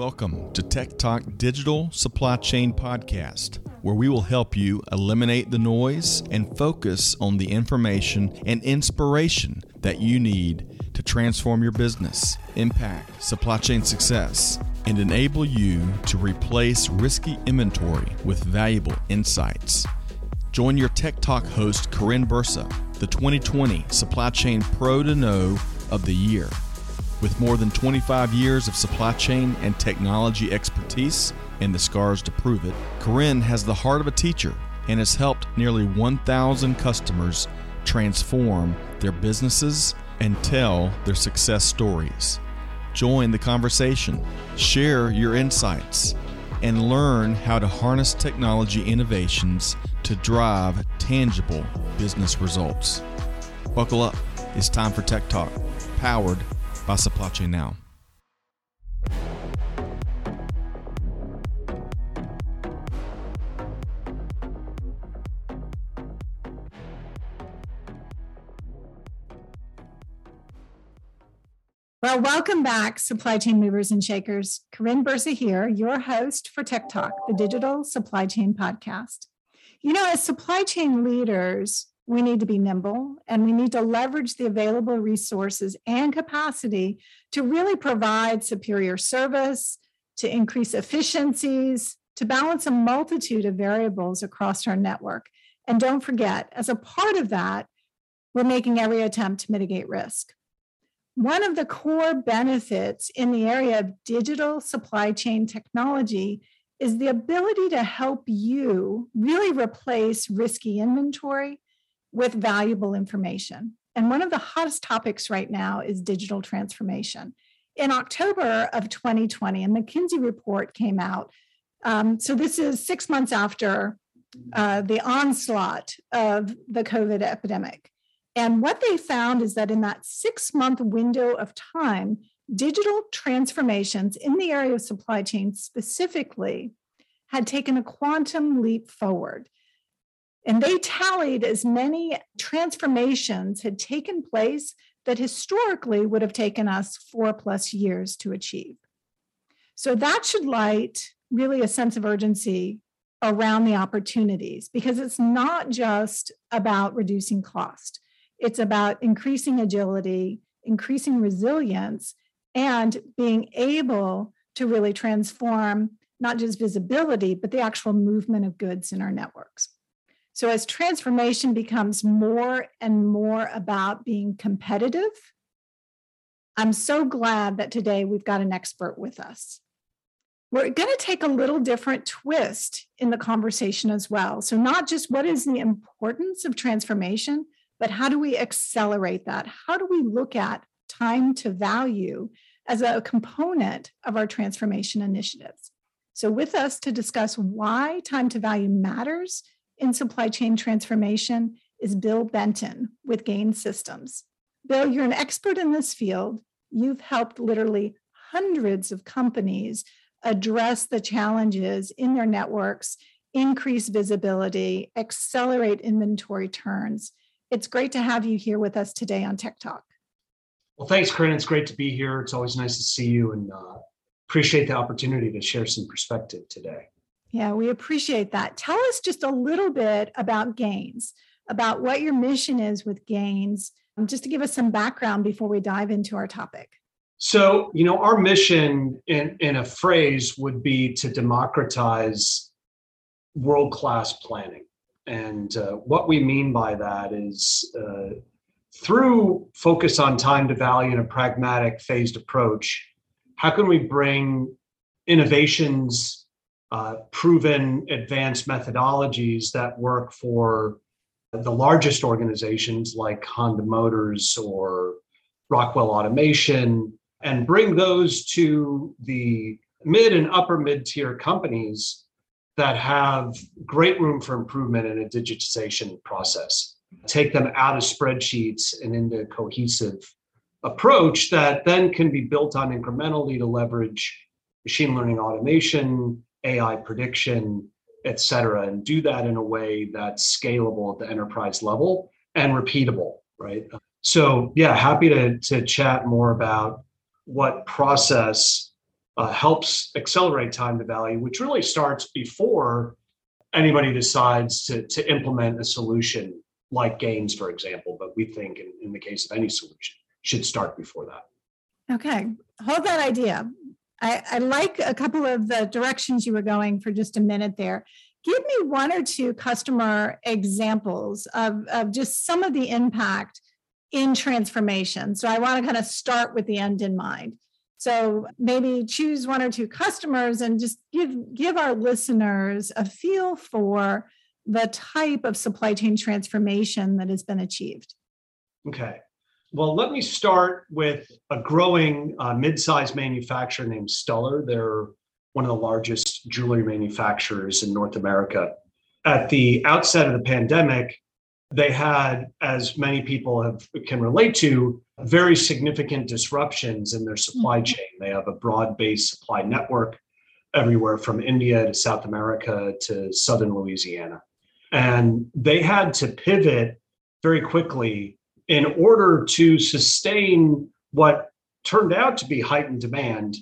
Welcome to Tech Talk Digital Supply Chain Podcast, where we will help you eliminate the noise and focus on the information and inspiration that you need to transform your business, impact supply chain success, and enable you to replace risky inventory with valuable insights. Join your Tech Talk host, Karin Bursa, the 2020 Supply Chain Pro to Know of the Year. With more than 25 years of supply chain and technology expertise and the scars to prove it, Karin has the heart of a teacher and has helped nearly 1,000 customers transform their businesses and tell their success stories. Join the conversation, share your insights, and learn how to harness technology innovations to drive tangible business results. Buckle up. It's time for Tech Talk, powered Chain Now. Well, welcome back, supply chain movers and shakers. Karin Bursa here, your host for Tech Talk, the digital supply chain podcast. You know, as supply chain leaders, we need to be nimble and we need to leverage the available resources and capacity to really provide superior service, to increase efficiencies, to balance a multitude of variables across our network. And don't forget, as a part of that, we're making every attempt to mitigate risk. One of the core benefits in the area of digital supply chain technology is the ability to help you really replace risky inventory with valuable information. And one of the hottest topics right now is digital transformation. In October of 2020, a McKinsey report came out. Um, so this is six months after uh, the onslaught of the COVID epidemic. And what they found is that in that six month window of time, digital transformations in the area of supply chain specifically had taken a quantum leap forward. And they tallied as many transformations had taken place that historically would have taken us four plus years to achieve. So that should light really a sense of urgency around the opportunities because it's not just about reducing cost, it's about increasing agility, increasing resilience, and being able to really transform not just visibility, but the actual movement of goods in our networks. So, as transformation becomes more and more about being competitive, I'm so glad that today we've got an expert with us. We're going to take a little different twist in the conversation as well. So, not just what is the importance of transformation, but how do we accelerate that? How do we look at time to value as a component of our transformation initiatives? So, with us to discuss why time to value matters in supply chain transformation is Bill Benton with Gain Systems. Bill, you're an expert in this field. You've helped literally hundreds of companies address the challenges in their networks, increase visibility, accelerate inventory turns. It's great to have you here with us today on Tech Talk. Well, thanks, Karin. It's great to be here. It's always nice to see you and uh, appreciate the opportunity to share some perspective today. Yeah, we appreciate that. Tell us just a little bit about Gains, about what your mission is with Gains, um, just to give us some background before we dive into our topic. So, you know, our mission in, in a phrase would be to democratize world class planning. And uh, what we mean by that is uh, through focus on time to value and a pragmatic phased approach, how can we bring innovations uh, proven advanced methodologies that work for the largest organizations like Honda Motors or Rockwell Automation and bring those to the mid and upper mid tier companies that have great room for improvement in a digitization process. Take them out of spreadsheets and into a cohesive approach that then can be built on incrementally to leverage machine learning automation, AI prediction, et cetera, and do that in a way that's scalable at the enterprise level and repeatable, right? So, yeah, happy to, to chat more about what process uh, helps accelerate time to value, which really starts before anybody decides to, to implement a solution like Gains, for example. But we think, in, in the case of any solution, should start before that. Okay, hold that idea. I, I like a couple of the directions you were going for just a minute there. Give me one or two customer examples of, of just some of the impact in transformation. So I want to kind of start with the end in mind. So maybe choose one or two customers and just give give our listeners a feel for the type of supply chain transformation that has been achieved. Okay. Well, let me start with a growing uh, mid-sized manufacturer named Stuller. They're one of the largest jewelry manufacturers in North America. At the outset of the pandemic, they had, as many people have can relate to, very significant disruptions in their supply mm-hmm. chain. They have a broad-based supply network everywhere from India to South America to southern Louisiana. And they had to pivot very quickly in order to sustain what turned out to be heightened demand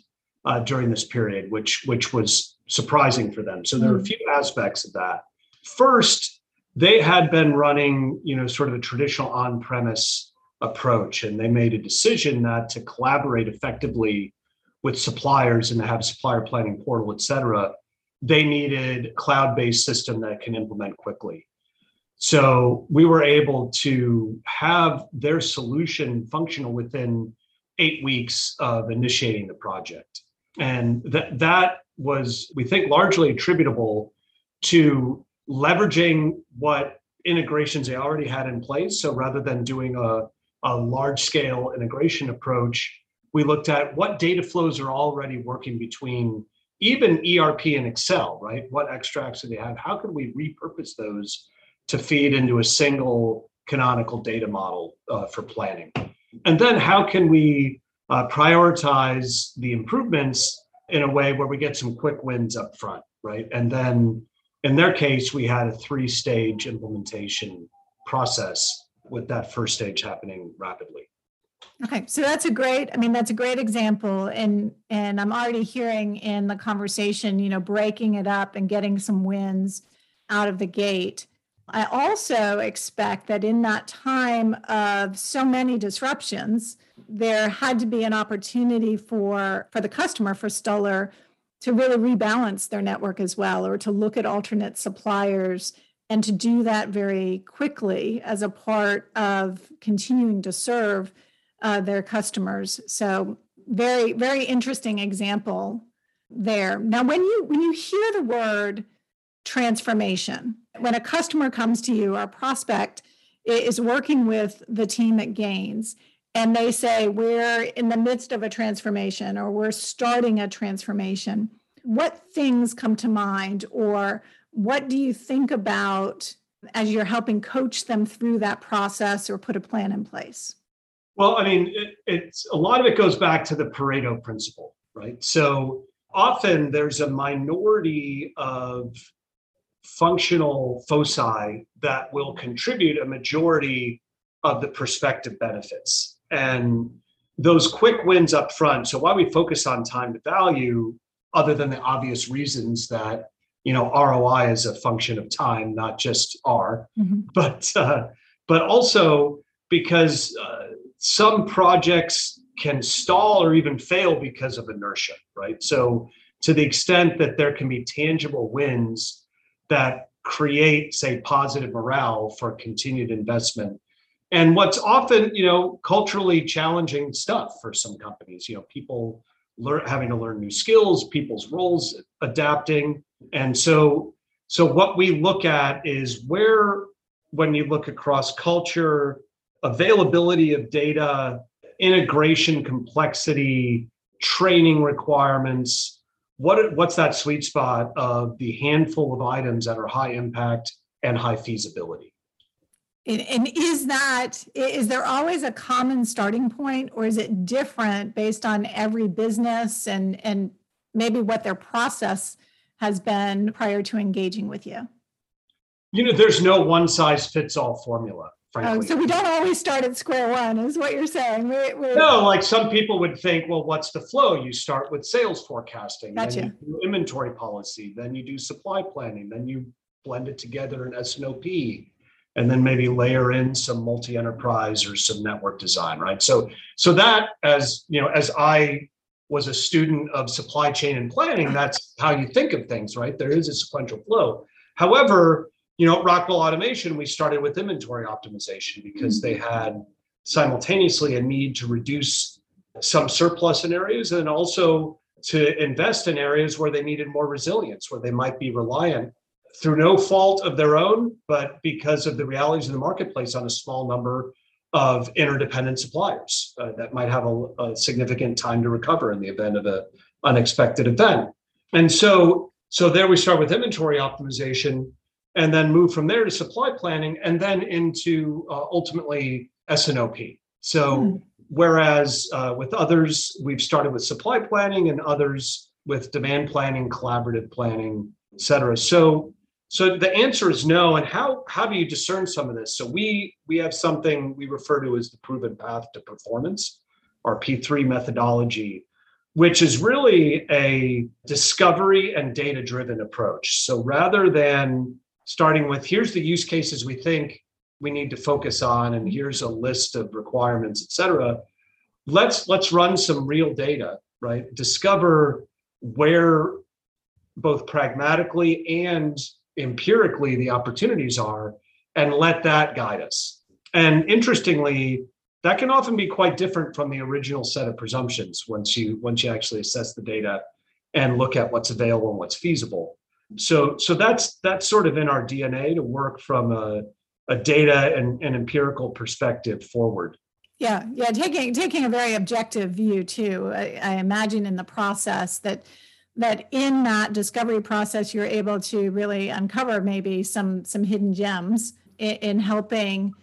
uh, during this period, which which was surprising for them. So there are a mm. few aspects of that. First, they had been running, you know, sort of a traditional on-premise approach, and they made a decision that to collaborate effectively with suppliers and to have supplier planning portal, et cetera, they needed a cloud-based system that can implement quickly. So we were able to have their solution functional within eight weeks of initiating the project. And that that was, we think, largely attributable to leveraging what integrations they already had in place. So rather than doing a, a large scale integration approach, we looked at what data flows are already working between even ERP and Excel, right? What extracts do they have? How can we repurpose those to feed into a single canonical data model uh, for planning? And then how can we uh, prioritize the improvements in a way where we get some quick wins up front, right? And then in their case, we had a three stage implementation process with that first stage happening rapidly. Okay, so that's a great. I mean, that's a great example, and and I'm already hearing in the conversation, you know, breaking it up and getting some wins out of the gate. I also expect that in that time of so many disruptions, there had to be an opportunity for for the customer for Stuller to really rebalance their network as well, or to look at alternate suppliers and to do that very quickly as a part of continuing to serve uh, their customers. So very very interesting example there. Now, when you when you hear the word transformation. When a customer comes to you, our prospect is working with the team at Gains, and they say, We're in the midst of a transformation or we're starting a transformation. What things come to mind, or what do you think about as you're helping coach them through that process or put a plan in place? Well, I mean, it, it's a lot of it goes back to the Pareto principle, right? So often there's a minority of functional foci that will contribute a majority of the prospective benefits. And those quick wins up front. So why we focus on time to value, other than the obvious reasons that you know ROI is a function of time, not just R, mm-hmm. but uh, but also because uh, some projects can stall or even fail because of inertia, right? So to the extent that there can be tangible wins that create, say, positive morale for continued investment. And what's often, you know, culturally challenging stuff for some companies, you know, people learn having to learn new skills, people's roles adapting. And so so what we look at is where when you look across culture, availability of data, integration complexity, training requirements, what what's that sweet spot of the handful of items that are high impact and high feasibility? And, and is that is there always a common starting point or is it different based on every business and and maybe what their process has been prior to engaging with you? You know there's no one size fits all formula Oh, frankly. Oh, so we don't always start at square one, is what you're saying. We, we, no, like some people would think, well, what's the flow? You start with sales forecasting, Gotcha. then you do inventory policy, then you do supply planning, then you blend it together in S&OP, and then maybe layer in some multi-enterprise or some network design, right? So, so that as you know, as I was a student of supply chain and planning, that's how you think of things, right? There is a sequential flow. However, you know, at Rockwell Automation, we started with inventory optimization because they had simultaneously a need to reduce some surplus in areas and also to invest in areas where they needed more resilience, where they might be reliant through no fault of their own, but because of the realities of the marketplace on a small number of interdependent suppliers uh, that might have a, a, significant time to recover in the event of an unexpected event. And so, so there we start with inventory optimization, and then move from there to supply planning, and then into uh, ultimately S&OP. So, mm. whereas uh, with others we've started with supply planning, and others with demand planning, collaborative planning, et cetera. So so the answer is no. And how how do you discern some of this? So we we have something we refer to as the proven path to performance, our P3 methodology, which is really a discovery and data driven approach. So rather than starting with here's the use cases we think we need to focus on and here's a list of requirements, et cetera, let's let's run some real data, right? Discover where both pragmatically and empirically the opportunities are and let that guide us. And interestingly, that can often be quite different from the original set of presumptions once you once you actually assess the data and look at what's available and what's feasible. So so that's that's sort of in our DNA to work from a, a data and an empirical perspective forward. Yeah, yeah, taking taking a very objective view too. I, I imagine in the process that that in that discovery process you're able to really uncover maybe some some hidden gems in, in helping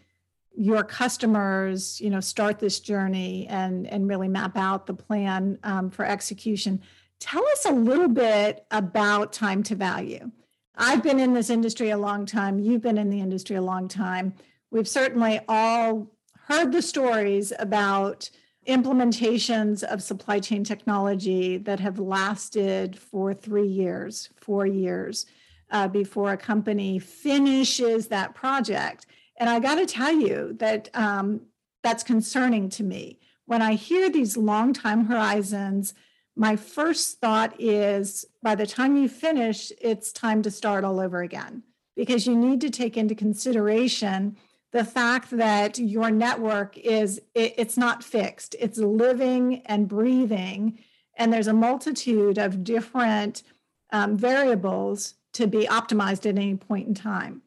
your customers you know start this journey and and really map out the plan um, for execution tell us a little bit about time to value i've been in this industry a long time you've been in the industry a long time we've certainly all heard the stories about implementations of supply chain technology that have lasted for three years, four years uh, before a company finishes that project. And I got to tell you that um, that's concerning to me. When I hear these long time horizons, my first thought is by the time you finish, it's time to start all over again. Because you need to take into consideration the fact that your network is it, it's not fixed. It's living and breathing. And there's a multitude of different um, variables to be optimized at any point in time.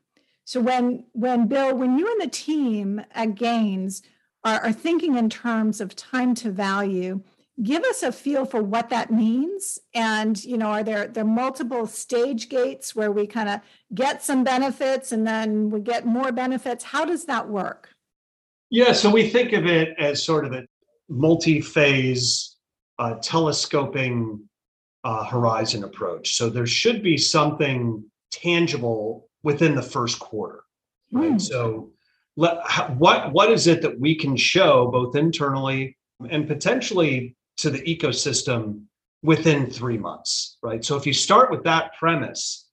So when when bill when you and the team at Gains are, are thinking in terms of time to value give us a feel for what that means? And you know are there there multiple stage gates where we kind of get some benefits and then we get more benefits? How does that work? Yeah so we think of it as sort of a multi-phase uh, telescoping uh, horizon approach. So there should be something tangible within the first quarter right? Mm. so let, what what is it that we can show both internally and potentially to the ecosystem within three months, right? So if you start with that premise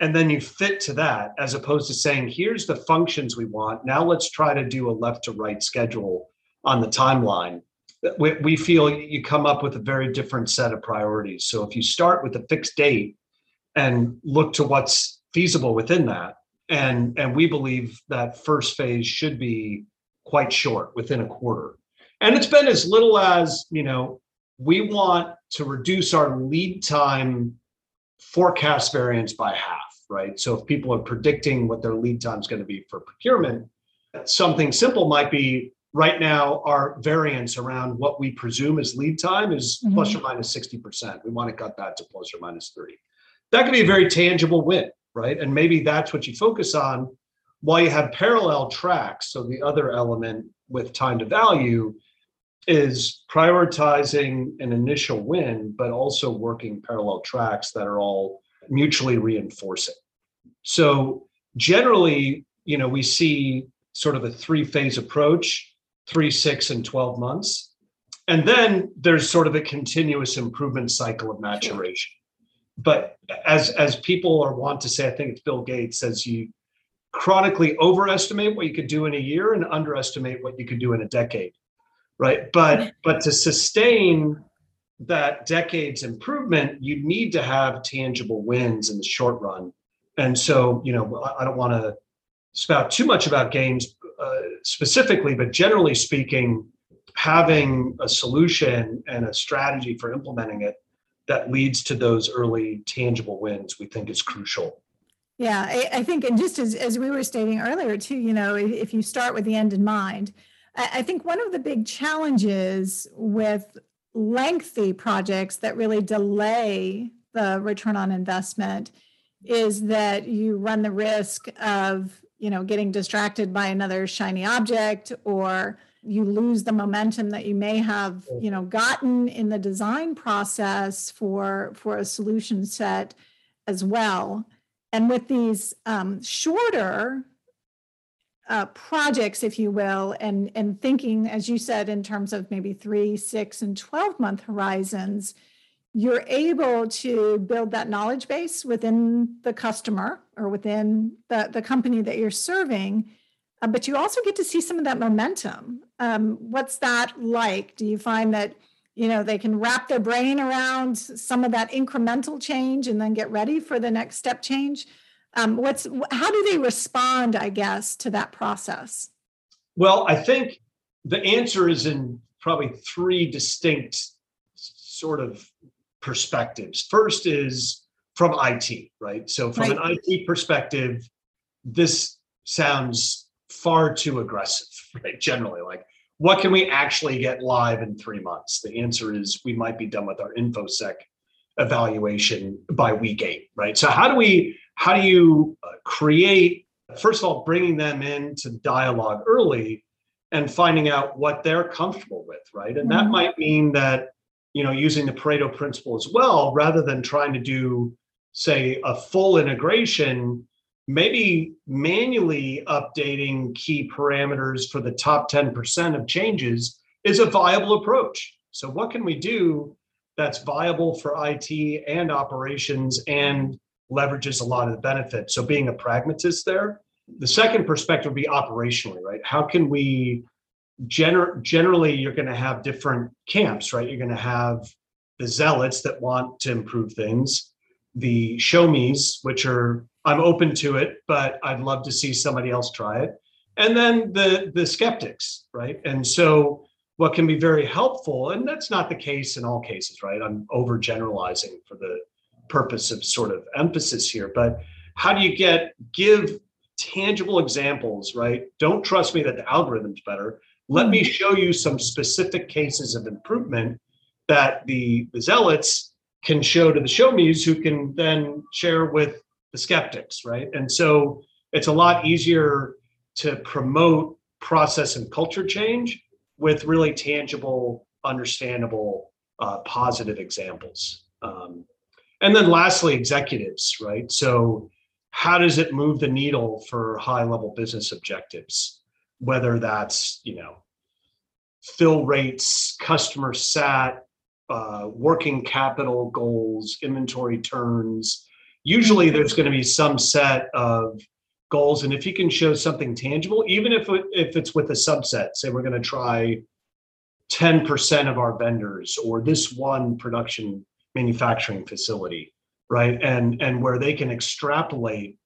and then you fit to that, as opposed to saying, here's the functions we want, now let's try to do a left to right schedule on the timeline. We, we feel you come up with a very different set of priorities. So if you start with a fixed date and look to what's feasible within that, and and we believe that first phase should be quite short within a quarter and it's been as little as, you know, we want to reduce our lead time forecast variance by half, right? So if people are predicting what their lead time is going to be for procurement, something simple might be right now our variance around what we presume is lead time is mm-hmm. plus or minus 60%. We want to cut that to plus or minus 30. That could be a very tangible win, right? And maybe that's what you focus on while you have parallel tracks. So the other element with time to value is prioritizing an initial win, but also working parallel tracks that are all mutually reinforcing. So generally, you know, we see sort of a three phase approach three, six, and 12 months. And then there's sort of a continuous improvement cycle of maturation. But as as people are want to say, I think it's Bill Gates says you chronically overestimate what you could do in a year and underestimate what you could do in a decade. Right. But but to sustain that decade's improvement, you need to have tangible wins in the short run. And so, you know, I don't want to spout too much about Gains uh, specifically, but generally speaking, having a solution and a strategy for implementing it that leads to those early tangible wins, we think is crucial. Yeah, I, I think, and just as, as we were stating earlier, too, you know, if you start with the end in mind, I, think one of the big challenges with lengthy projects that really delay the return on investment is that you run the risk of you know getting distracted by another shiny object or you lose the momentum that you may have you know gotten in the design process for for a solution set as well. And with these um, shorter uh, projects if you will and and thinking as you said in terms of maybe three six and 12 month horizons you're able to build that knowledge base within the customer or within the, the company that you're serving uh, but you also get to see some of that momentum. Um, what's that like? Do you find that you know they can wrap their brain around some of that incremental change and then get ready for the next step change um, what's how do they respond i guess to that process well i think the answer is in probably three distinct sort of perspectives. First is from IT, right? So, from right. an IT perspective, this sounds far too aggressive, right? Generally, like, what can we actually get live in three months? The answer is we might be done with our infosec evaluation by week eight, right? So, how do we, how do you uh, create, first of all, bringing them into dialogue early and finding out what they're comfortable with, right? And mm-hmm. that might mean that you know, using the Pareto principle as well, rather than trying to do, say, a full integration, maybe manually updating key parameters for the top 10% of changes is a viable approach. So, what can we do that's viable for IT and operations and leverages a lot of the benefits? So, being a pragmatist there. The second perspective would be operationally, right? How can we gener- generally you're going to have different camps, right? You're going to have the zealots that want to improve things, the show me's, which are I'm open to it, but I'd love to see somebody else try it, and then the the skeptics, right? And so what can be very helpful, and that's not the case in all cases, right? I'm overgeneralizing for the purpose of sort of emphasis here, but how do you get give tangible examples, right? Don't trust me that the algorithm's better. Let me hmm. show you some specific cases of improvement that the, the zealots can show to the show me's who can then share with the skeptics, right? And so it's a lot easier to promote process and culture change with really tangible, understandable, uh, positive examples. Um, and then lastly, executives, right? So how does it move the needle for high level business objectives? whether that's you know fill rates, customer sat, uh, working capital goals, inventory turns. Usually, there's going to be some set of goals, and if you can show something tangible, even if if it's with a subset, say we're going to try 10% of our vendors or this one production manufacturing facility, right? And and where they can extrapolate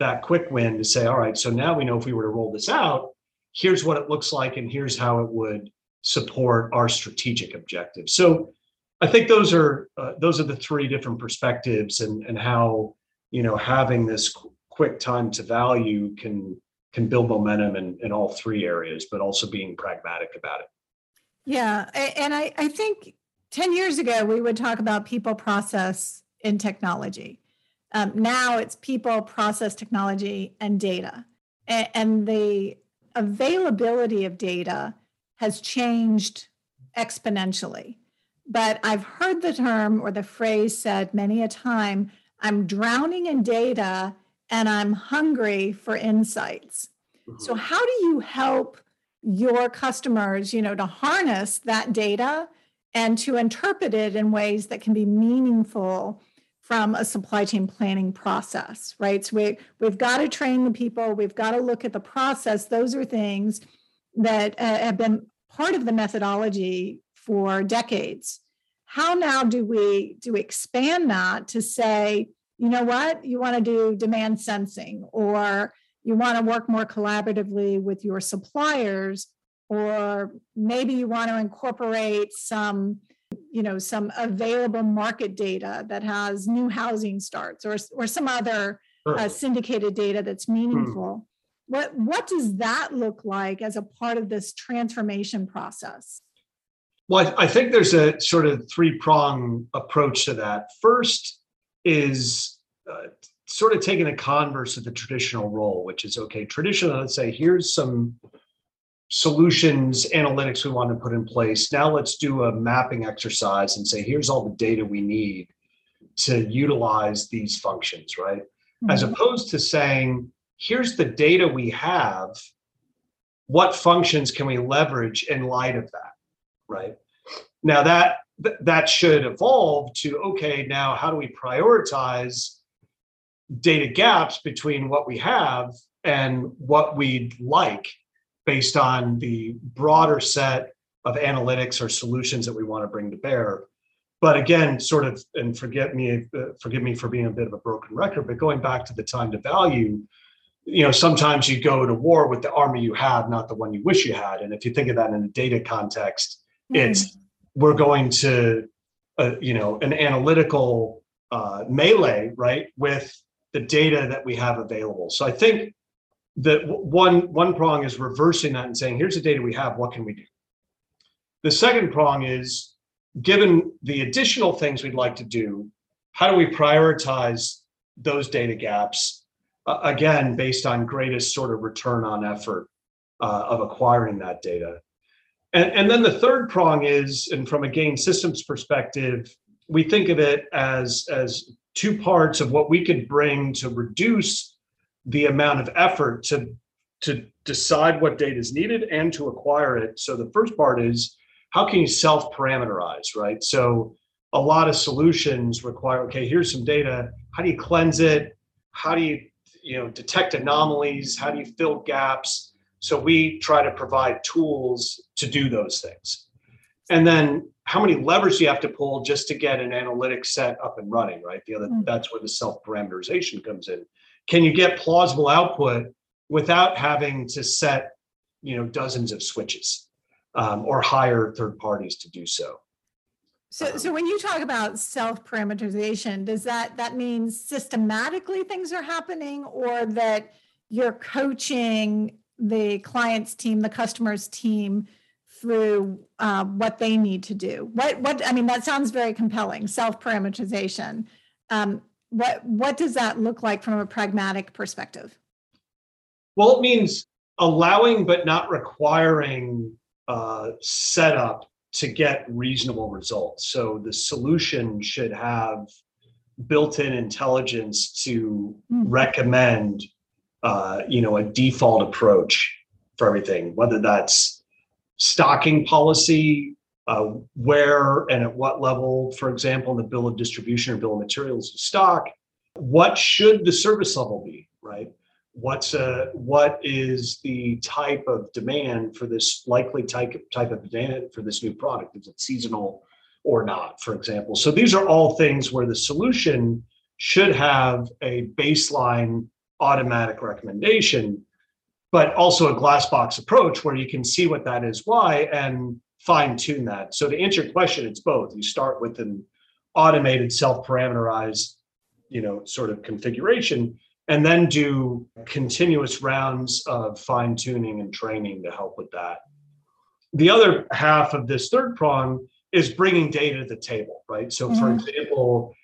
that quick win to say, all right, so now we know if we were to roll this out, here's what it looks like and here's how it would support our strategic objectives so i think those are uh, those are the three different perspectives and and how you know having this qu- quick time to value can can build momentum in, in all three areas but also being pragmatic about it yeah and i i think 10 years ago we would talk about people process in technology um, now it's people process technology and data and, and the availability of data has changed exponentially. But I've heard the term or the phrase said many a time I'm drowning in data and I'm hungry for insights. So how do you help your customers, you know, to harness that data and to interpret it in ways that can be meaningful from a supply chain planning process, right? So we, we've got to train the people, we've got to look at the process. Those are things that uh, have been part of the methodology for decades. How now do we do we expand that to say, you know what, you want to do demand sensing or you want to work more collaboratively with your suppliers or maybe you want to incorporate some you know some available market data that has new housing starts or or some other uh, syndicated data that's hmm. meaningful hmm. what what does that look like as a part of this transformation process well i, I think there's a sort of three prong approach to that first is uh, sort of taking a converse of the traditional role which is okay traditional let's say here's some solutions analytics we want to put in place. Now let's do a mapping exercise and say, here's all the data we need to utilize these functions, right? Mm-hmm. As opposed to saying, here's the data we have. What functions can we leverage in light of that, right? Now that that should evolve to okay, now how do we prioritize data gaps between what we have and what we'd like based on the broader set of analytics or solutions that we want to bring to bear. But again, sort of, and forget me, uh, forgive me for being a bit of a broken record, but going back to the time to value, you know, sometimes you go to war with the army you have, not the one you wish you had. And if you think of that in a data context, mm-hmm. it's we're going to, uh, you know, an analytical uh, melee, right, with the data that we have available. So I think the one one prong is reversing that and saying here's the data we have what can we do? The second prong is given the additional things we'd like to do how do we prioritize those data gaps uh, again based on greatest sort of return on effort uh, of acquiring that data? And, and then the third prong is and from a gain systems perspective we think of it as as two parts of what we could bring to reduce the amount of effort to to decide what data is needed and to acquire it. So the first part is how can you self parameterize, right? So a lot of solutions require okay, here's some data. How do you cleanse it? How do you you know detect anomalies? How do you fill gaps? So we try to provide tools to do those things. And then how many levers do you have to pull just to get an analytic set up and running, right? The other mm-hmm. that's where the self parameterization comes in can you get plausible output without having to set you know dozens of switches um, or hire third parties to do so so, so when you talk about self parameterization, does that that mean systematically things are happening, or that you're coaching the client's team, the customer's team, through uh, what they need to do? What what I mean, that sounds very compelling. Self parameterization. Um, what what does that look like from a pragmatic perspective well it means allowing but not requiring uh, setup to get reasonable results so the solution should have built-in intelligence to mm. recommend uh, you know a default approach for everything whether that's stocking policy uh, where and at what level, for example, in the bill of distribution or bill of materials of stock, what should the service level be, right? What's a, uh, what is the type of demand for this likely type, type of demand for this new product? Is it seasonal or not, for example? So these are all things where the solution should have a baseline automatic recommendation, but also a glass box approach where you can see what that is, why, and fine tune that. So to answer your question, it's both. You start with an automated self-parameterized, you know, sort of configuration, and then do continuous rounds of fine tuning and training to help with that. The other half of this third prong is bringing data to the table, right? So, mm-hmm. for example,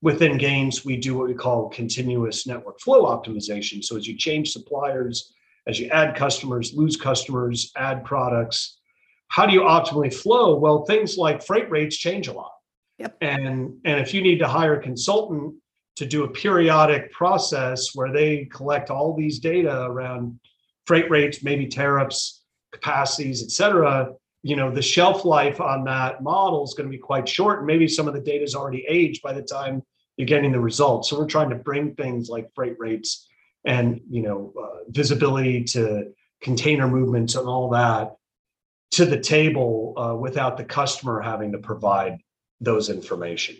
within gains, we do what we call continuous network flow optimization. So, as you change suppliers, as you add customers, lose customers, add products, how do you optimally flow? Well, things like freight rates change a lot. Yep. And and if you need to hire a consultant to do a periodic process where they collect all these data around freight rates, maybe tariffs, capacities, et cetera, you know, the shelf life on that model is going to be quite short. And maybe some of the data is already aged by the time you're getting the results. So we're trying to bring things like freight rates and, you know, uh, visibility to container movements and all that to the table uh, without the customer having to provide those information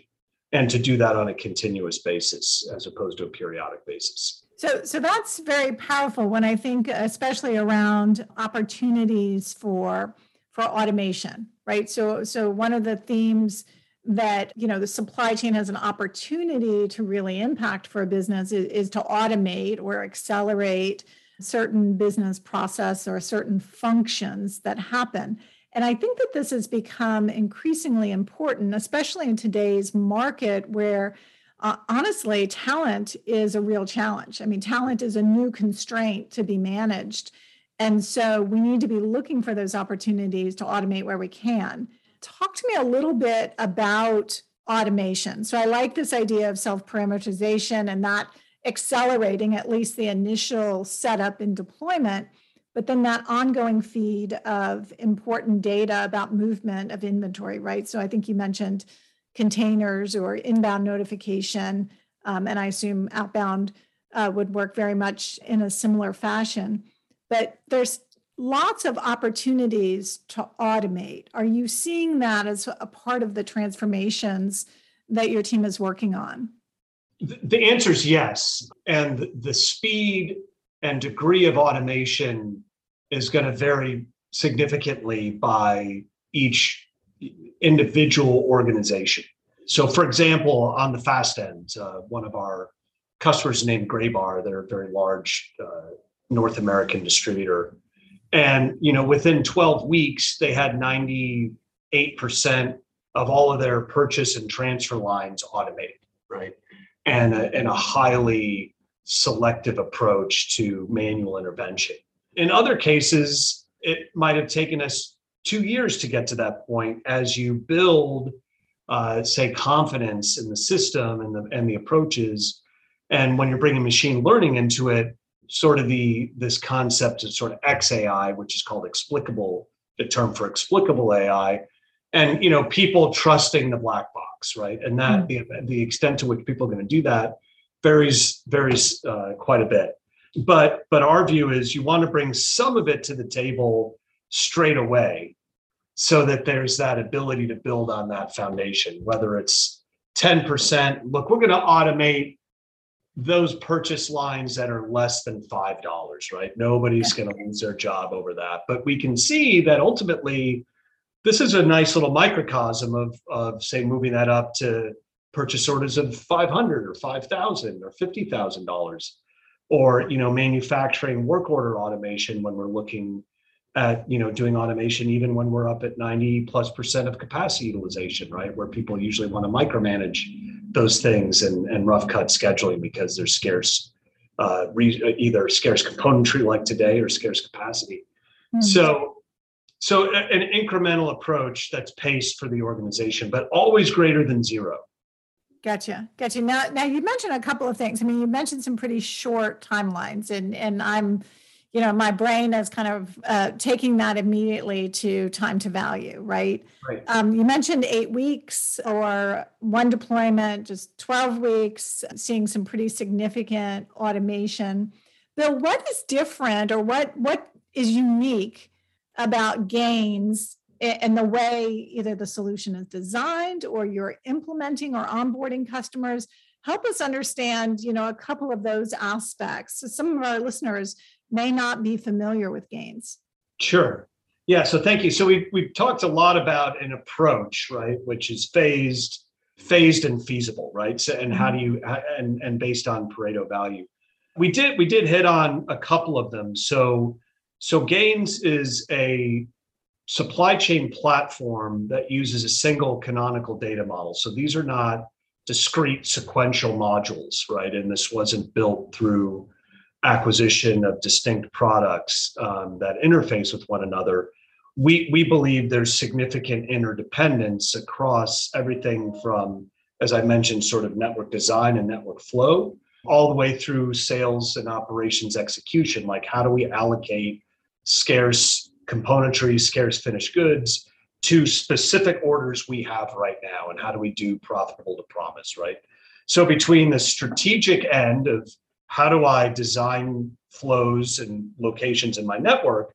and to do that on a continuous basis as opposed to a periodic basis. So, so that's very powerful when I think, especially around opportunities for for automation, right? So, so one of the themes that you know the supply chain has an opportunity to really impact for a business is, is to automate or accelerate certain business process or certain functions that happen and I think that this has become increasingly important, especially in today's market where uh, honestly, talent is a real challenge. I mean, talent is a new constraint to be managed. And so we need to be looking for those opportunities to automate where we can. Talk to me a little bit about automation. So I like this idea of self parameterization and not accelerating at least the initial setup and deployment but then that ongoing feed of important data about movement of inventory, right? So I think you mentioned containers or inbound notification, um, and I assume outbound uh, would work very much in a similar fashion. But there's lots of opportunities to automate. Are you seeing that as a part of the transformations that your team is working on? The answer is yes. And the speed and degree of automation is going to vary significantly by each individual organization. So, for example, on the fast end, uh, one of our customers named Graybar, they're a very large uh, North American distributor. And, you know, within 12 weeks, they had 98% of all of their purchase and transfer lines automated, right? And a, and a highly selective approach to manual intervention. In other cases, it might have taken us two years to get to that point as you build, uh, say, confidence in the system and the, and the approaches. And when you're bringing machine learning into it, sort of the this concept of sort of XAI, which is called explicable, the term for explicable AI, and you know people trusting the black box, right? And that mm-hmm. the, the extent to which people are going to do that varies varies uh, quite a bit. But but our view is you want to bring some of it to the table straight away, so that there's that ability to build on that foundation. Whether it's ten percent, look, we're going to automate those purchase lines that are less than five dollars, right? Nobody's going to lose their job over that. But we can see that ultimately, this is a nice little microcosm of of say moving that up to purchase orders of 500 or 5000 or $50000 or you know manufacturing work order automation when we're looking at you know doing automation even when we're up at 90 plus percent of capacity utilization right? Where people usually want to micromanage those things and, and rough cut scheduling because there's scarce uh, re- either scarce componentry like today or scarce capacity. Mm-hmm. so so an incremental approach that's paced for the organization but always greater than zero Gotcha. Gotcha. Now, now you mentioned a couple of things. I mean, you mentioned some pretty short timelines, and and I'm, you know, my brain is kind of uh, taking that immediately to time to value, right? Right. Um, you mentioned eight weeks or one deployment, just twelve weeks, seeing some pretty significant automation. Bill, what is different, or what what is unique about gains and the way either the solution is designed or you're implementing or onboarding customers. Help us understand you know a couple of those aspects. So some of our listeners may not be familiar with gains. Sure. Yeah so thank you. So we, we've talked a lot about an approach right which is phased phased and feasible right? So and how do mm-hmm. you and and based on pareto value. We did we did hit on a couple of them. So so gains is a supply chain platform that uses a single canonical data model. So these are not discrete sequential modules, right? And this wasn't built through acquisition of distinct products um, that interface with one another. We, we believe there's significant interdependence across everything from, as I mentioned, sort of network design and network flow all the way through sales and operations execution. Like, how do we allocate scarce componentry, scarce finished goods to specific orders we have right now? And how do we do profitable to promise, right? So, between the strategic end of how do I design flows and locations in my network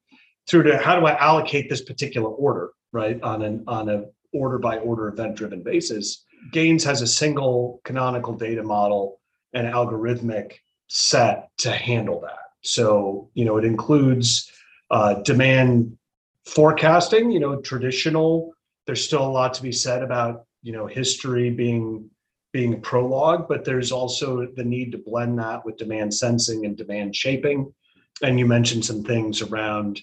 through to how do I allocate this particular order, right, on an on a order by order event driven basis. Gains has a single canonical data model and algorithmic set to handle that. So, you know, it includes uh, demand forecasting, you know, traditional. There's still a lot to be said about, you know, history being being prologue, but there's also the need to blend that with demand sensing and demand shaping. And you mentioned some things around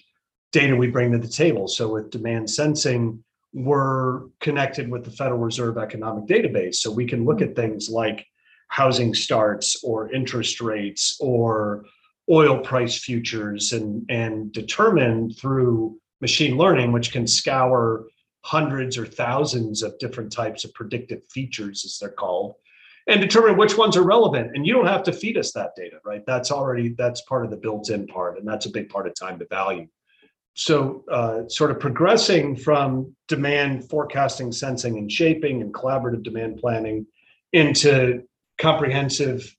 data we bring to the table. So with demand sensing, we're connected with the Federal Reserve Economic Database. So we can look at things like housing starts or interest rates or oil price futures and, and determine through machine learning, which can scour hundreds or thousands of different types of predictive features, as they're called, and determine which ones are relevant. And you don't have to feed us that data, right? That's already that's part of the built-in part, and that's a big part of time to value. So, uh, sort of progressing from demand forecasting, sensing, and shaping, and collaborative demand planning into comprehensive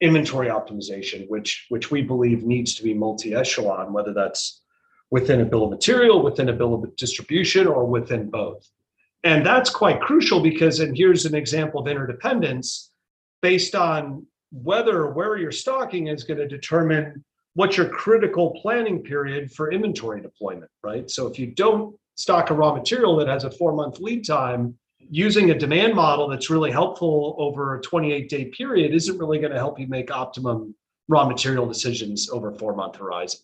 inventory optimization, which which we believe needs to be multi-echelon, whether that's within a bill of material, within a bill of distribution, or within both. And that's quite crucial because, and here's an example of interdependence based on whether where you're stocking is going to determine what's your critical planning period for inventory deployment, right? So if you don't stock a raw material that has a four month lead time, using a demand model that's really helpful over a 28 day period isn't really going to help you make optimum raw material decisions over a four month horizon.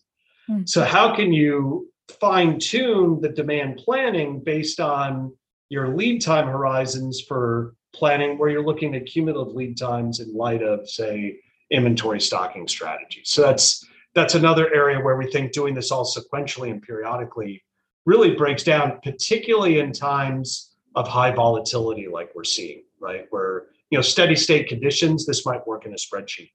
Hmm. So, how can you fine tune the demand planning based on your lead time horizons for planning where you're looking at cumulative lead times in light of, say, inventory stocking strategies? So, that's that's another area where we think doing this all sequentially and periodically really breaks down, particularly in times of high volatility like we're seeing, right? Where you know steady state conditions, this might work in a spreadsheet.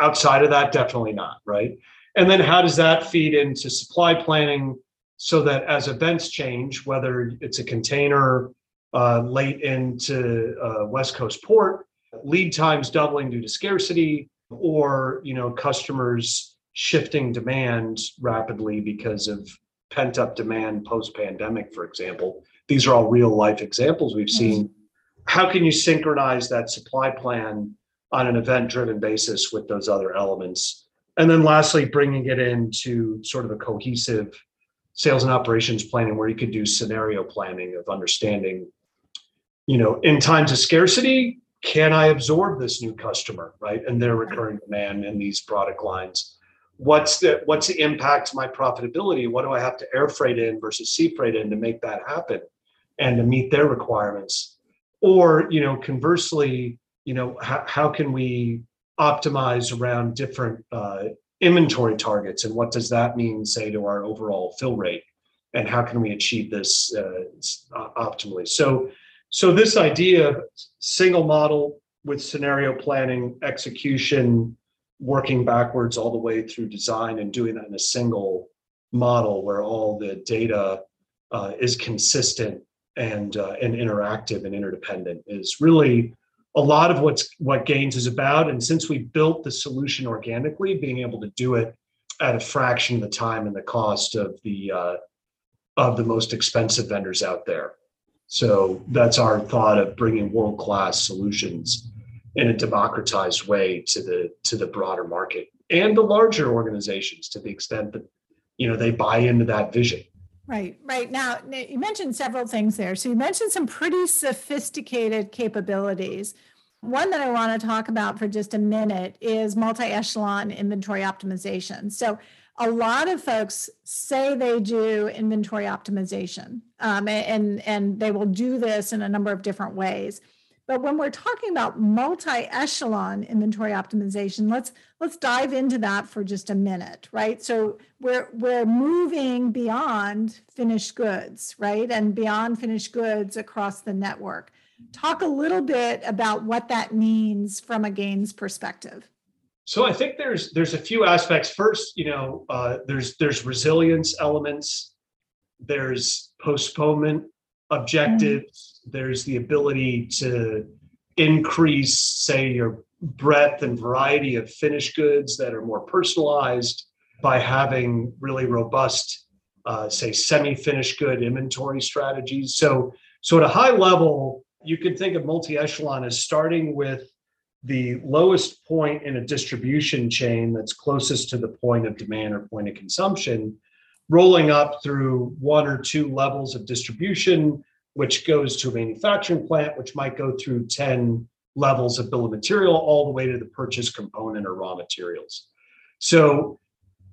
Outside of that, definitely not, right? And then how does that feed into supply planning so that as events change, whether it's a container uh, late into uh, West Coast port, lead times doubling due to scarcity, or you know customers shifting demand rapidly because of pent up demand post pandemic, for example. These are all real life examples we've seen. How can you synchronize that supply plan on an event driven basis with those other elements? And then lastly, bringing it into sort of a cohesive sales and operations planning where you could do scenario planning of understanding, you know, in times of scarcity, can I absorb this new customer, right? And their recurring demand in these product lines what's the what's the impact to my profitability? What do i have to air freight in versus sea freight in to make that happen and to meet their requirements? Or you know conversely you know how, how can we optimize around different uh, inventory targets and what does that mean say to our overall fill rate? And how can we achieve this uh, optimally? So so this idea of single model with scenario planning execution working backwards all the way through design and doing that in a single model where all the data uh, is consistent and uh, and interactive and interdependent is really a lot of what's what Gains is about. And since we built the solution organically being able to do it at a fraction of the time and the cost of the uh, of the most expensive vendors out there. So that's our thought of bringing world class solutions in a democratized way to the to the broader market and the larger organizations to the extent that you know they buy into that vision. Right right. Now you mentioned several things there. So you mentioned some pretty sophisticated capabilities. One that i want to talk about for just a minute is multi-echelon inventory optimization. So a lot of folks say they do inventory optimization um, and and they will do this in a number of different ways but when we're talking about multi-echelon inventory optimization, let's let's dive into that for just a minute, right? So we're we're moving beyond finished goods, right? And beyond finished goods across the network. talk a little bit about what that means from a Gains perspective. So I think there's there's a few aspects. First, you know, uh, there's there's resilience elements, there's postponement objectives, mm-hmm. There's the ability to increase, say, your breadth and variety of finished goods that are more personalized by having really robust, uh, say, semi-finished good inventory strategies. So, so at a high level, you could think of multi-echelon as starting with the lowest point in a distribution chain that's closest to the point of demand or point of consumption, rolling up through one or two levels of distribution, which goes to a manufacturing plant, which might go through 10 levels of bill of material, all the way to the purchase component or raw materials. So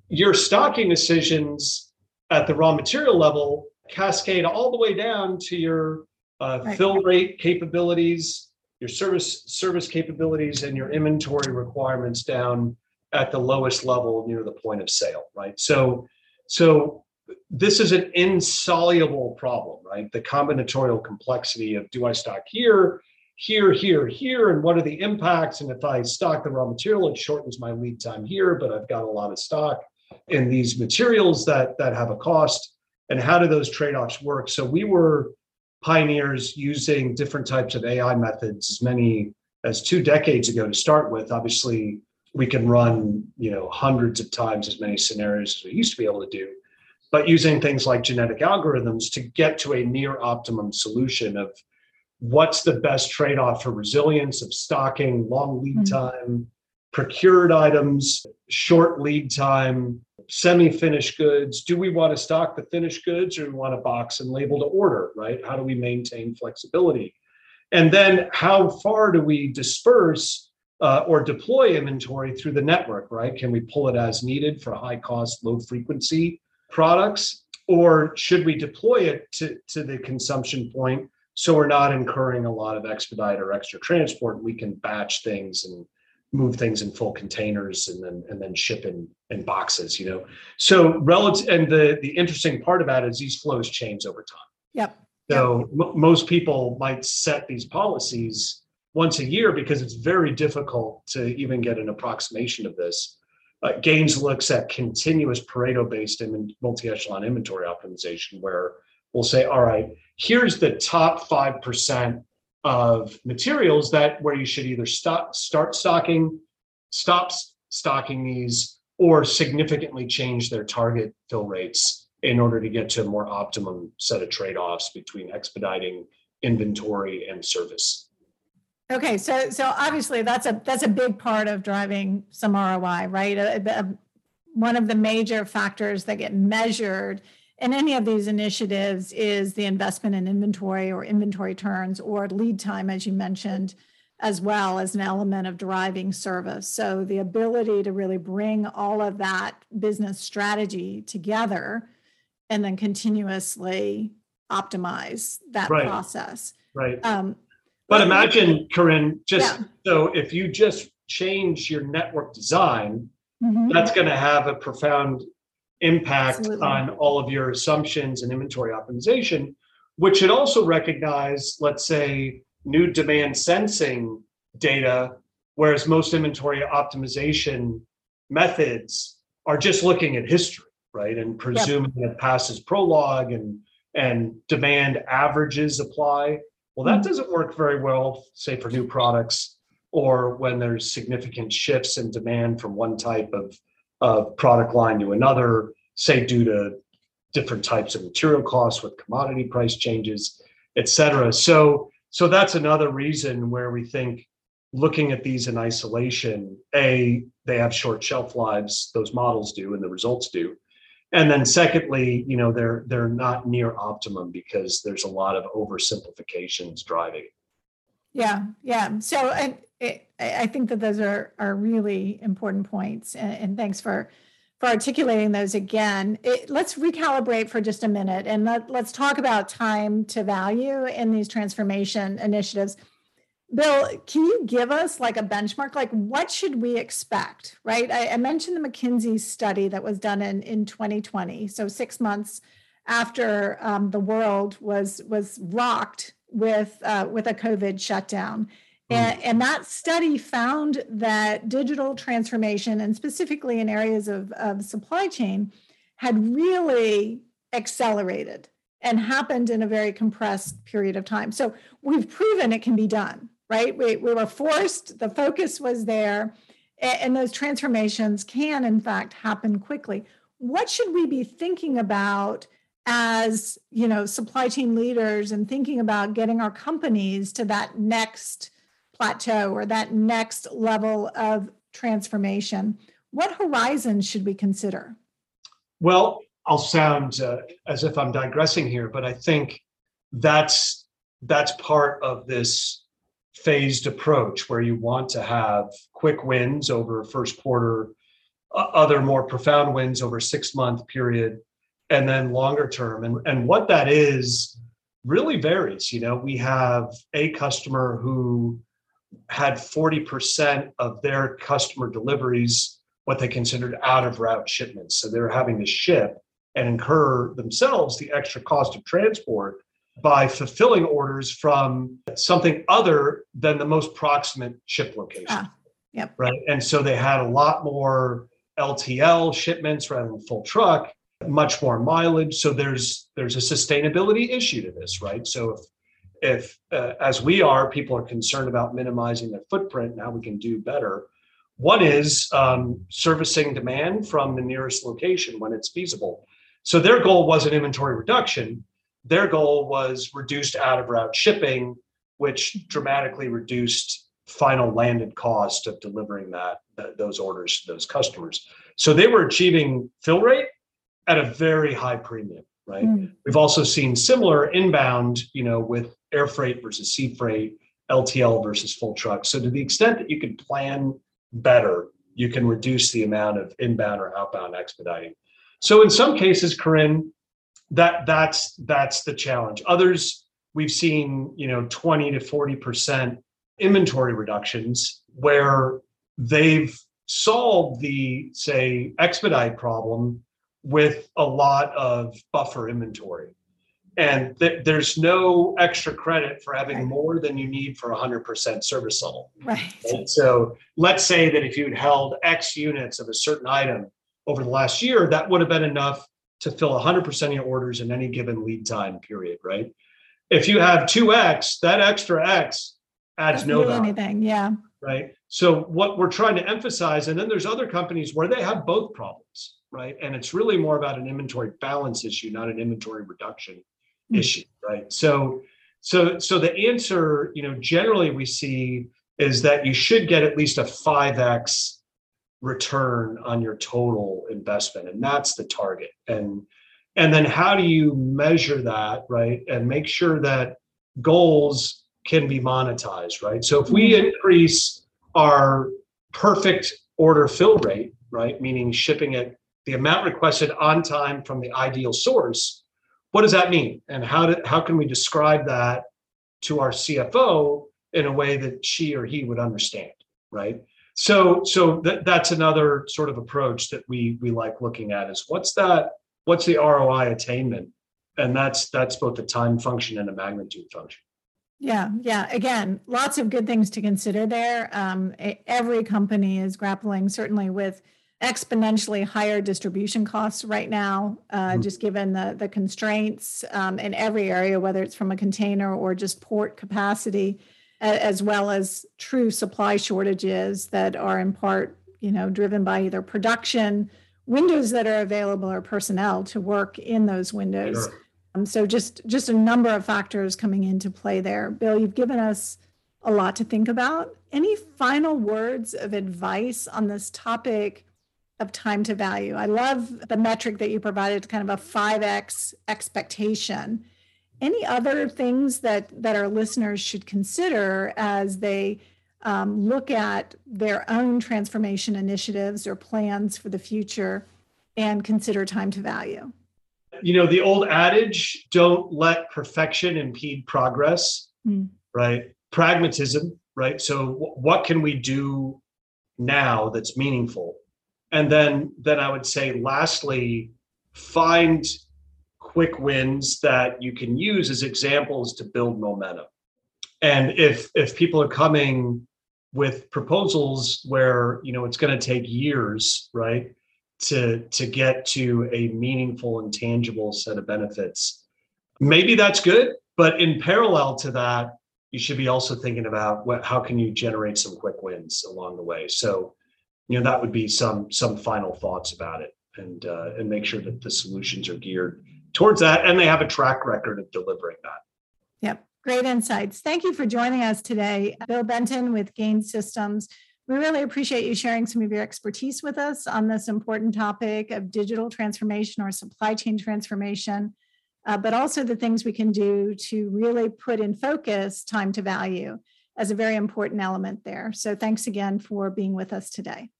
your stocking decisions at the raw material level cascade all the way down to your uh, right. fill rate capabilities, your service service capabilities, and your inventory requirements down at the lowest level near the point of sale. Right. So so this is an insoluble problem, right? The combinatorial complexity of do I stock here, here, here, here, and what are the impacts? And if I stock the raw material, it shortens my lead time here, but I've got a lot of stock in these materials that that have a cost. And how do those trade-offs work? So we were pioneers using different types of AI methods as many as two decades ago to start with. Obviously, we can run you know hundreds of times as many scenarios as we used to be able to do but using things like genetic algorithms to get to a near optimum solution of what's the best trade-off for resilience of stocking long lead mm-hmm. time procured items short lead time semi-finished goods. Do we want to stock the finished goods or we want to box and label to order right? How do we maintain flexibility? And then how far do we disperse uh, or deploy inventory through the network right? Can we pull it as needed for high cost low frequency products or should we deploy it to, to the consumption point so we're not incurring a lot of expedite or extra transport? We can batch things and move things in full containers and then and then ship in in boxes you know? So relative and the the interesting part about it is these flows change over time. Yep. So yep. M- most people might set these policies once a year because it's very difficult to even get an approximation of this uh, Gains looks at continuous Pareto based multi echelon inventory optimization, where we'll say, all right, here's the top 5% of materials that where you should either stop, start stocking, stop stocking these, or significantly change their target fill rates in order to get to a more optimum set of trade offs between expediting inventory and service. Okay, so so obviously that's a that's a big part of driving some ROI, right? A, a, one of the major factors that get measured in any of these initiatives is the investment in inventory or inventory turns or lead time, as you mentioned, as well as an element of driving service. So the ability to really bring all of that business strategy together and then continuously optimize that right. process. Right. Um, but imagine, Karin, just yeah. so if you just change your network design, mm-hmm. that's going to have a profound impact Absolutely. on all of your assumptions and inventory optimization, which should also recognize, let's say, new demand sensing data, whereas most inventory optimization methods are just looking at history, right? And presuming yep. it passes prologue and and demand averages apply. Well, that hmm. doesn't work very well, say, for new products or when there's significant shifts in demand from one type of, of product line to another, say, due to different types of material costs with commodity price changes, et cetera. So, so that's another reason where we think looking at these in isolation, A, they have short shelf lives, those models do, and the results do and then secondly you know they're they're not near optimum because there's a lot of oversimplifications driving. Yeah yeah. So and it, i think that those are are really important points and, and thanks for for articulating those again. It, let's recalibrate for just a minute and let, let's talk about time to value in these transformation initiatives Bill, can you give us like a benchmark? Like, what should we expect? Right. I, I, mentioned the McKinsey study that was done in, in 2020. So, six months after um, the world was was rocked with uh, with a COVID shutdown. Hmm. And, and, that study found that digital transformation, and specifically in areas of, of supply chain, had really accelerated and happened in a very compressed period of time. So we've proven it can be done, right? We, we were forced, the focus was there, and those transformations can, in fact, happen quickly. What should we be thinking about as you know supply chain leaders and thinking about getting our companies to that next plateau or that next level of transformation? What horizons should we consider? Well, I'll sound uh, as if I'm digressing here, but I think that's that's part of this phased approach where you want to have quick wins over first quarter, other more profound wins over six month period, and then longer term. And and what that is really varies. You know, we have a customer who had 40% of their customer deliveries what they considered out of route shipments. So they're having to ship and incur themselves the extra cost of transport by fulfilling orders from something other than the most proximate ship location. Ah, yep. Right. And so they had a lot more LTL shipments rather than full truck, much more mileage. So there's there's a sustainability issue to this, right? So if if uh, as we are, people are concerned about minimizing their footprint, and how we can do better. One is um, servicing demand from the nearest location when it's feasible. So their goal wasn't inventory reduction. Their goal was reduced out of route shipping, which dramatically reduced final landed cost of delivering that, those orders to those customers. So they were achieving fill rate at a very high premium, right? Mm. We've also seen similar inbound, you know, with air freight versus sea freight, LTL versus full truck. So to the extent that you can plan better, you can reduce the amount of inbound or outbound expediting. So in some cases, Karin, that that's that's the challenge. Others we've seen, you know, 20 to 40 percent inventory reductions where they've solved the say expedite problem with a lot of buffer inventory and th- there's no extra credit for having right. more than you need for 100% service level right and so let's say that if you'd held x units of a certain item over the last year, that would have been enough to fill 100% of your orders in any given lead time period, right? If you have 2x, that extra x adds no value. anything, yeah. Right. So what we're trying to emphasize, and then there's other companies where they have both problems, right? And it's really more about an inventory balance issue, not an inventory reduction mm-hmm. issue, right? So so so the answer, you know, generally we see is that you should get at least a 5x return on your total investment and that's the target. And and then how do you measure that right? And make sure that goals can be monetized right? So if we mm-hmm. increase our perfect order fill rate right meaning shipping it the amount requested on time from the ideal source what does that mean? And how do, how can we describe that to our cfo in a way that she or he would understand right so so that, that's another sort of approach that we we like looking at is what's that what's the roi attainment? And that's that's both a time function and a magnitude function. Yeah yeah. Again lots of good things to consider there. Um, every company is grappling certainly with exponentially higher distribution costs right now uh, mm-hmm. just given the the constraints um, in every area whether it's from a container or just port capacity as well as true supply shortages that are in part, you know, driven by either production windows that are available or personnel to work in those windows. Sure. Um, so just just a number of factors coming into play there. Bill, you've given us a lot to think about. Any final words of advice on this topic of time to value? I love the metric that you provided, kind of a 5x expectation any other things that that our listeners should consider as they um, look at their own transformation initiatives or plans for the future and consider time to value? You know the old adage don't let perfection impede progress mm. right? Pragmatism right? So w- what can we do now that's meaningful? And then then i would say lastly find quick wins that you can use as examples to build momentum. And if if people are coming with proposals where you know it's going to take years, right, to to get to a meaningful and tangible set of benefits, maybe that's good. But in parallel to that, you should be also thinking about what how can you generate some quick wins along the way. So, you know, that would be some some final thoughts about it, and uh, and make sure that the solutions are geared towards that, and they have a track record of delivering that. Yep. Great insights. Thank you for joining us today, Bill Benton with Gain Systems. We really appreciate you sharing some of your expertise with us on this important topic of digital transformation or supply chain transformation, uh, but also the things we can do to really put in focus time to value as a very important element there. So thanks again for being with us today.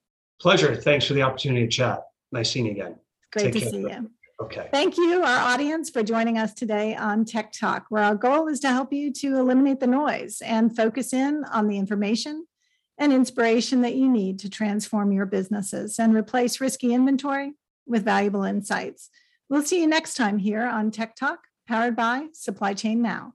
Pleasure. Thanks for the opportunity to chat. Nice seeing you again. Great Take to care. see you. Okay. Thank you, our audience, for joining us today on Tech Talk, where our goal is to help you to eliminate the noise and focus in on the information and inspiration that you need to transform your businesses and replace risky inventory with valuable insights. We'll see you next time here on Tech Talk, powered by Supply Chain Now.